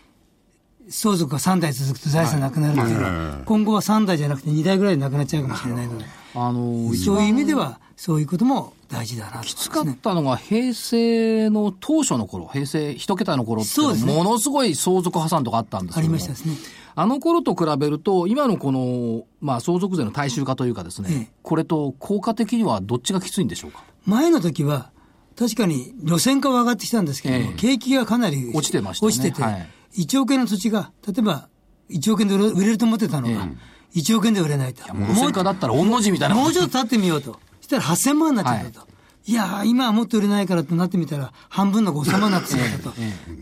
相続が3代続くと財産なくなるのは、今後は3代じゃなくて2代ぐらいでなくなっちゃうかもしれないので、あの、そういう意味では、そういうことも大事だなときつか。ったのが平成の当初の頃、平成一桁の頃ってものすごい相続破産とかあったんですけあどもりましたですね。あの頃と比べると、今のこの、まあ、相続税の大衆化というかですね、ええこれと効果的にはどっちがきついんでしょうか？前の時は、確かに路線価は上がってきたんですけども、ええ景気がかなり落ちてましたね落ちてて、はい1億円の土地が、例えば1億円で売れると思ってたのが、1億円で売れないと。もう路線価だったら御の字みたいなもうちょっと経ってみようと。そしたら8000万になっちゃったと。い、やー、今はもっと売れないからとなってみたら、半分の5000万になってしまったと。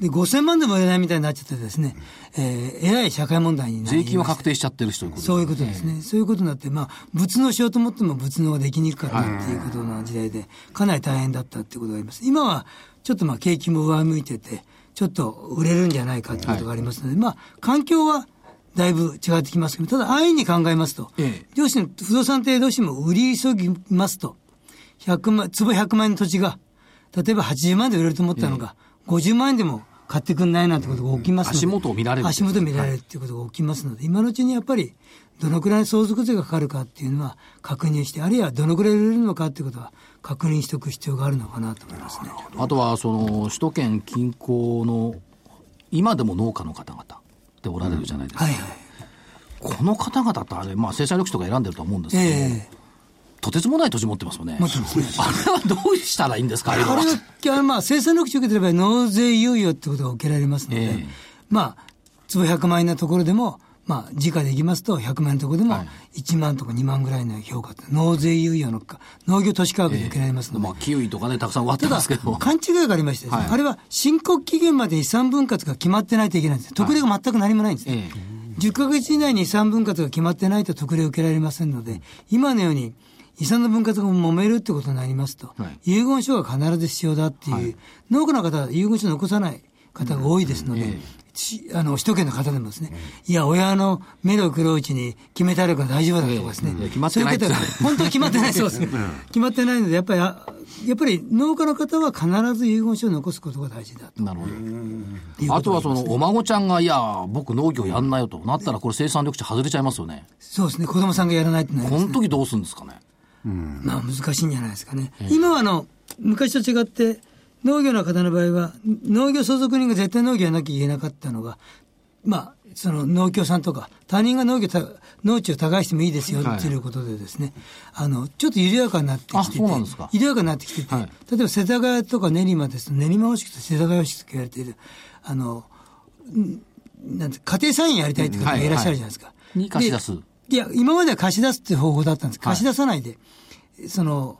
で、5000万でも売れないみたいになっちゃってですね、えー、えらい社会問題になり税金は確定しちゃってるしということですそういうことですね。そういうことになって、まあ、仏納しようと思っても仏納ができにくかったっていうことの時代で、かなり大変だったっていうことがあります。今は、ちょっとまあ、景気も上向いてて、ちょっと売れるんじゃないかっていうことがありますので、まあ、環境はだいぶ違ってきますけど、ただ安易に考えますと、ええどうしても不動産ってどうしても売り急ぎますと、100万、坪100万円の土地が、例えば80万で売れると思ったのが、50万円でも買ってくんないなんてことが起きますので、足元を見られる足元を見られるっていうことが起きますので、今のうちにやっぱり、どのくらい相続税がかかるかっていうのは確認して、あるいはどのくらい売れるのかっていうことは確認しておく必要があるのかなと思いますね。あとは、その、首都圏近郊の、今でも農家の方々でおられるじゃないですか。はいはい。この方々ってあれ、まあ、生産緑地とか選んでると思うんですけど、ええとてつもない土地持ってますよね。持ってますね。あれはどうしたらいいんですか、あれは。あのまあ、生産緑地を受けてれば納税猶予ってことが受けられますので、ええ。まあ、坪100万円のところでも、まあ、時価でいきますと、100万円のところでも1万とか2万ぐらいの評価納税猶予のか農業都市価格で受けられますので、まあ、キウイとかね、たくさん割ってますけど。勘違いがありましてね、はい。あれは申告期限までに遺産分割が決まってないといけないんです。特例が全く何もないんですね。ええ。10ヶ月以内に遺産分割が決まってないと特例を受けられませんので、今のように遺産の分割が揉めるってことになりますと、はい。遺言書が必ず必要だっていう、農家の方は遺言書を残さない方が多いですので、しあの首都圏の方でもですね、いや、親の目の黒いうちに決めてあるから大丈夫だとかですね、ええ決まってないって。そういう方が本当に決まってないそうです。ね。決まってないので、やっぱり、あやっぱり農家の方は必ず遺言書を残すことが大事だと。なるほいうど。こあとはその、お孫ちゃんが、いや、僕農業やんなよとなったら、これ生産緑地外れちゃいますよね。そうですね、子供さんがやらないってなりますね。この時どうするんですかね。まあ難しいんじゃないですかね。今はあの、昔と違って、農業の方の場合は、農業相続人が絶対農業やらなきゃいけなかったのが、まあ、その農協さんとか、他人が農業た、農地を耕してもいいですよ、はいということでですね、あの、ちょっと緩やかになってきてて、緩やかになってきてて、はい例えば世田谷とか練馬ですと、練馬方式と世田谷方式と言われている、あの、んなんて家庭菜園やりたいって方がいらっしゃるじゃないですか。に貸し出す。いや、今までは貸し出すっていう方法だったんです。貸し出さないで、その、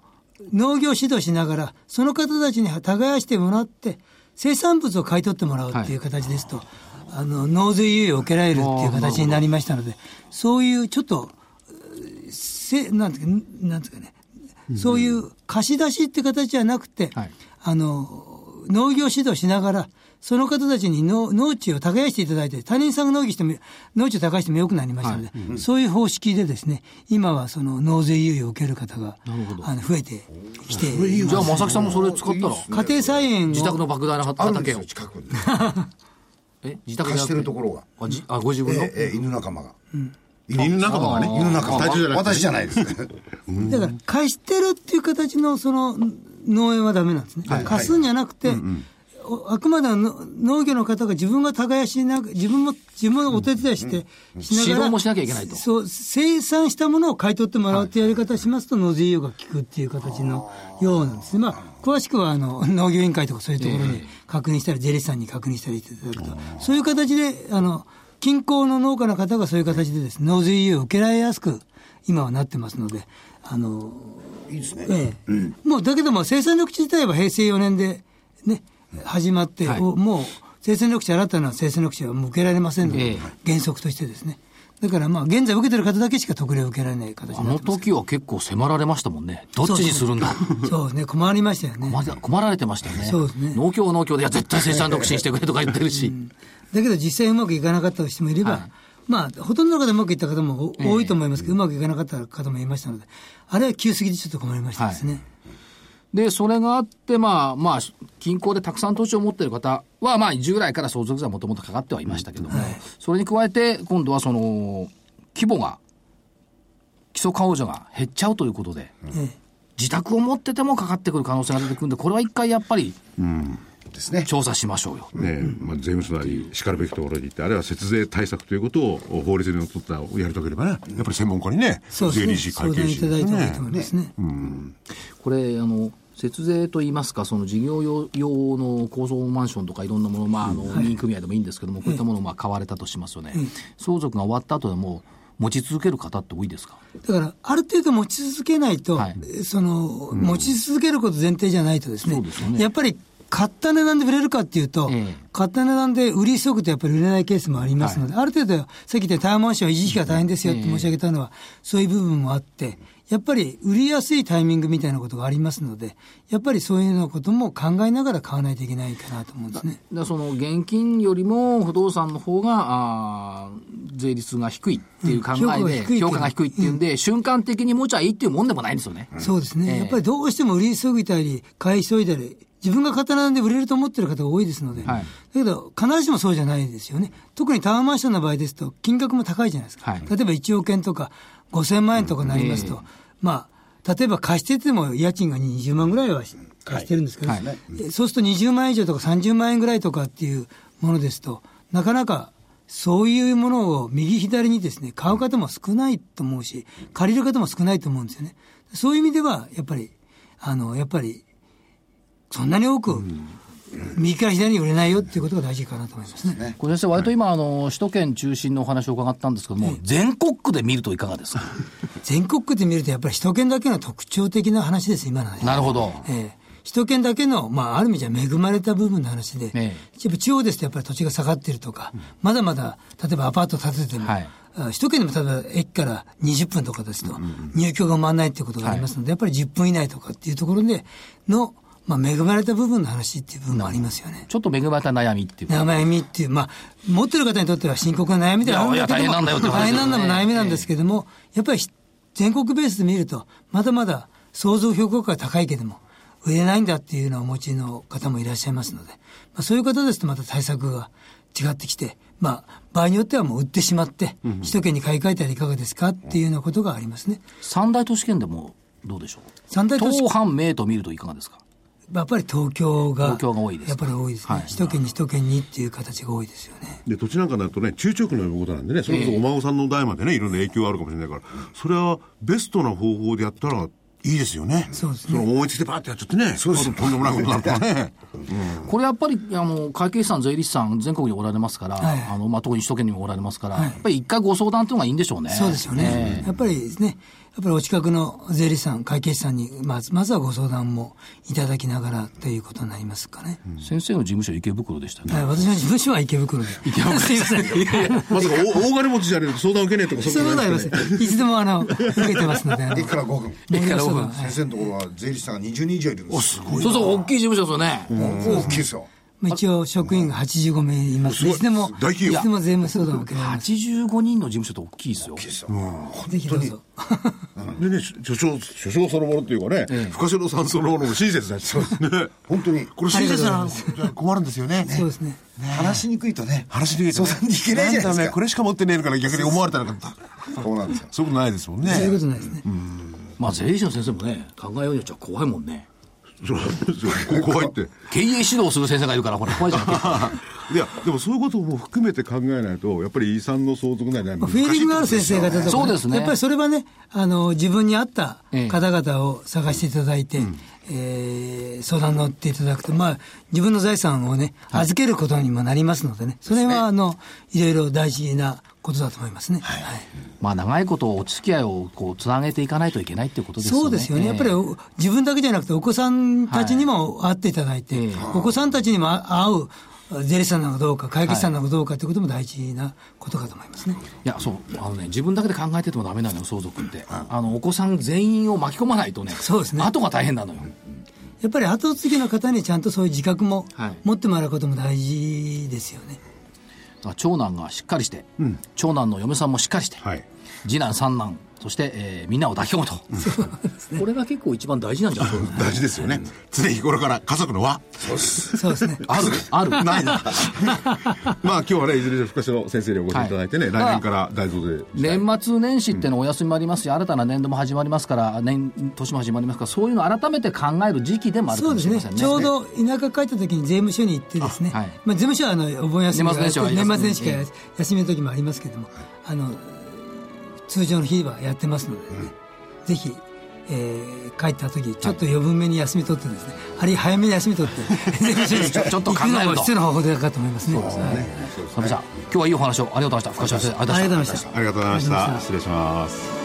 農業指導しながら、その方たちに耕してもらって、生産物を買い取ってもらうっていう形ですと、あの、納税猶予を受けられるっていう形になりましたので、そういうちょっと、せなんていうか、なんていうかね、そういう貸し出しって形じゃなくて、はい。あの、農業指導しながら、その方たちに農農地を耕していただいて、他人さんが農業しても、農地を耕してもよくなりましたので、そういう方式でですね、今はその納税猶予を受ける方が、あの増えてきて、じゃあ、正木さんもそれ使ったら、家庭菜園を自宅の莫大なあるんですよ、畑を。近くに。え？自宅貸してるところが。あ、じあご自分の、ええええ犬仲間が。犬仲間がね。犬仲間。私じゃないですね。だから、貸してるっていう形のその農園はダメなんですね。貸すんじゃなくて、おあくまでの農業の方が自分が耕しな自分も、自分がお手伝いして、しながら、指導もしなきゃいけないと。そう、生産したものを買い取ってもらうっていうやり方をしますと、納税猶予が効くっていう形のようなんですね。まあ、詳しくは、あの、農業委員会とかそういうところに確認したり、税理士さんに確認したりいただくと、そういう形で、あの、近郊の農家の方がそういう形でですね、納税猶予を受けられやすく、今はなってますので、あの、いいですね。ええもうだけども生産緑地自体は平成4年でね、始まって、はいおもう生産緑地新たな生産緑地はもう受けられませんので、ええ原則としてですね。だからまあ現在受けてる方だけしか特例を受けられない形あのになってます。時は結構迫られましたもんね。どっちにするんだ。そうですね、困りましたよね。困困られてましたよね。そうですね農協は農協で、いや、絶対生産 独身してくれとか言ってるし。だけど実際うまくいかなかった人もいれば、はいまあ、ほとんどの方うまくいった方もお多いと思いますけど、うまくいかなかった方もいましたので、あれは急すぎてちょっと困りましたですね。で、それがあって、まあ、まあ、近郊でたくさん土地を持っている方は、まあ、従来から相続税はもともとかかってはいましたけども、それに加えて、今度はその、規模が、基礎控除が減っちゃうということで、ええ。自宅を持っててもかかってくる可能性が出てくるんで、これは一回やっぱりですね。調査しましょうよ。ねまあ、税務署なり、しかるべきところに行って、あるいは節税対策ということを法律にのっとったをやり遂げればね、やっぱり専門家にね、そうですね。税理士、相会計士談いただいた方がいいとね思いますね。これ、あの、節税といいますか、その事業用用の高層マンションとかいろんなもの、まあ、あの、組合でもいいんですけども、こういったものをまあ買われたとしますよね。相続が終わった後でも、持ち続ける方って多いですか？だから、ある程度持ち続けないと、はいその、持ち続けること前提じゃないとですね、そうですよねやっぱり買った値段で売れるかっていうと、ええ買った値段で売り急ぐとやっぱり売れないケースもありますので、ある程度、さっき言ったタワーマンションは維持費が大変ですよって申し上げたのは、そういう部分もあって、やっぱり売りやすいタイミングみたいなことがありますので、やっぱりそういうようなことも考えながら買わないといけないかなと思うんですね。でその現金よりも不動産の方があー税率が低いっていう考うん評価えで、が低いっていう。評価が低いっていうんで、瞬間的に持ちゃいいっていうもんでもないんですよね。そうですね、ええ。やっぱりどうしても売り急ぎたり、買い急いだり、自分が刀で売れると思ってる方が多いですので、はい。だけど、必ずしもそうじゃないですよね。特にタワーマンションの場合ですと、金額も高いじゃないですか。はい。例えば1億円とか5000万円とかになりますと、まあ、例えば貸してても家賃が20万ぐらいは貸してるんですけど、はい。えそうすると20万円以上とか30万円ぐらいとかっていうものですと、なかなかそういうものを右左にですね、買う方も少ないと思うし、借りる方も少ないと思うんですよね。そういう意味では、やっぱり、あの、やっぱり、そんなに多く、右から左に売れないよっていうことが大事かなと思いますね。これ先生、割と今、あの、首都圏中心のお話を伺ったんですけども、全国区で見るといかがですか？全国区で見ると、やっぱり首都圏だけの特徴的な話です、今の話。なるほど。ええ。首都圏だけの、まあ、ある意味じゃ恵まれた部分の話で、えやっぱ地方ですとやっぱり土地が下がってるとか、まだまだ、例えばアパート建てても、はい。あ首都圏でも例えば駅から20分とかですと、入居が埋まらないっていうことがありますので、やっぱり10分以内とかっていうところでの、まあ、恵まれた部分の話っていう部分もありますよね。ちょっと恵まれた悩みっていう。か。悩みっていう、まあ、持ってる方にとっては深刻な悩みではあるんだけども、いやいや大変なんだよってね。大変なんだも悩みなんですけども、やっぱり全国ベースで見ると、まだまだ想像評価が高いけども、売れないんだっていうのをお持ちの方もいらっしゃいますので、まあ、そういう方ですとまた対策が違ってきて、まあ、場合によってはもう売ってしまって、首都圏に買い替えたらいかがですかっていうようなことがありますね。三大都市圏でもどうでしょう？三大都市東半名と見るといかがですか？やっぱり東京が、東京が多いですやっぱり多いですね。はい首都圏に首都圏にっていう形が多いですよね。で土地なんかだとね、中長期の呼ぶことなんでね、それこそお孫さんの代までね、いろんな影響があるかもしれないから、それはベストな方法でやったらいいですよね。そうですねの思いつきでパーってやっちゃってね、そうですとんでもないことになるからね。これやっぱり、あの、会計士さん、税理士さん、全国におられますから、はいあの、まあ、特に首都圏にもおられますから、はいやっぱり一回ご相談というのがいいんでしょうね。そうですよね。やっぱりですね、やっぱりお近くの税理士さん、会計士さんに、まず、まずはご相談もいただきながらということになりますかね。先生の事務所池袋でしたよね。はい、私の事務所は池袋で。池袋 すいません。まさか大 大金持ちじゃねえと相談受けねえとかそういうことはありまねせん。いつでもあの、受けてますので。あの駅から5分。駅から5分。先生のところは税理士さんが20人以上いるんですよ。そうそう、大きい事務所ですよね。大きいですよ。まあ一応職員が85名います。いつでも、大企業いつでも税務相談を受けられます。85人の事務所って大きいですよ。ぜひどうぞ。でね、所長、所長そのものっていうかね、深城さんそのものも親切だし。ね。本当に。これ親切なじゃ困るんですよね。そうですね。話しにくいとね。話でき相談に行けないじゃないですかんだおめこれしか持ってねえから逆に思われたらそうなんですよ。そういうことないですもんね。そういうことないですね。まあ、税理士の先生もね、考えようによっちゃ怖いもんね。そう。そう怖いって。経営指導する先生がいるから、これ怖いじゃん。い。や、でもそういうことも含めて考えないと、やっぱり遺産の相続内でまあフィーリングがある先生方とか、そうですね。やっぱりそれはね、あの、自分に合ったええ。方々を探していただいて、えー相談乗っていただく。と、まあ、自分の財産をね、預けることにもなりますのでね、それは、あの、いろいろ大事なことだと思いますね。はいまあ、長いことお付き合いをこう、つなげていかないといけないっていうことですよね。そうですよね。やっぱりお自分だけじゃなくて、お子さんたちにも会っていただいて、ええお子さんたちにも会う、税理士さんなのかどうか、会計士さんなのかどうかということも大事なことかと思いますね。いや、そう、あのね、自分だけで考えててもダメなのよ、相続って。あの、お子さん全員を巻き込まないとね、そうですね後が大変なのよ。やっぱり後継ぎの方にちゃんとそういう自覚もはい持ってもらうことも大事ですよね。長男がしっかりして、長男の嫁さんもしっかりして、はい。次男、三男、そして、えーみんなを抱き込むと。これが結構一番大事なんじゃない？ですか。大事ですよね。常日頃から家族の輪。そうですね。ある、ある？ないな。まあ今日はね、いずれにしろ深城先生にお越しいただいてね、はい来年から大増税。年末年始ってのお休みもありますし、新たな年度も始まりますから、年、年も始まりますから、そういうのを改めて考える時期でもあるかそうですねもしれませんね。ちょうど田舎帰った時に税務署に行ってですね、あはいまあ、税務署はあのお盆休みが年末年始は年末年始かえら休みの時もありますけども、あの通常の日はやってますのでね、ぜひ、えー帰った時ちょっと余分めに休み取ってですね、あるいは早めに休み取って ちょちょっと考えると必要な方法かと思いますね。はいサビさん、今日はいいお話をありがとうございました。深島先生、ありがとうございました。ありがとうございま。した失礼します。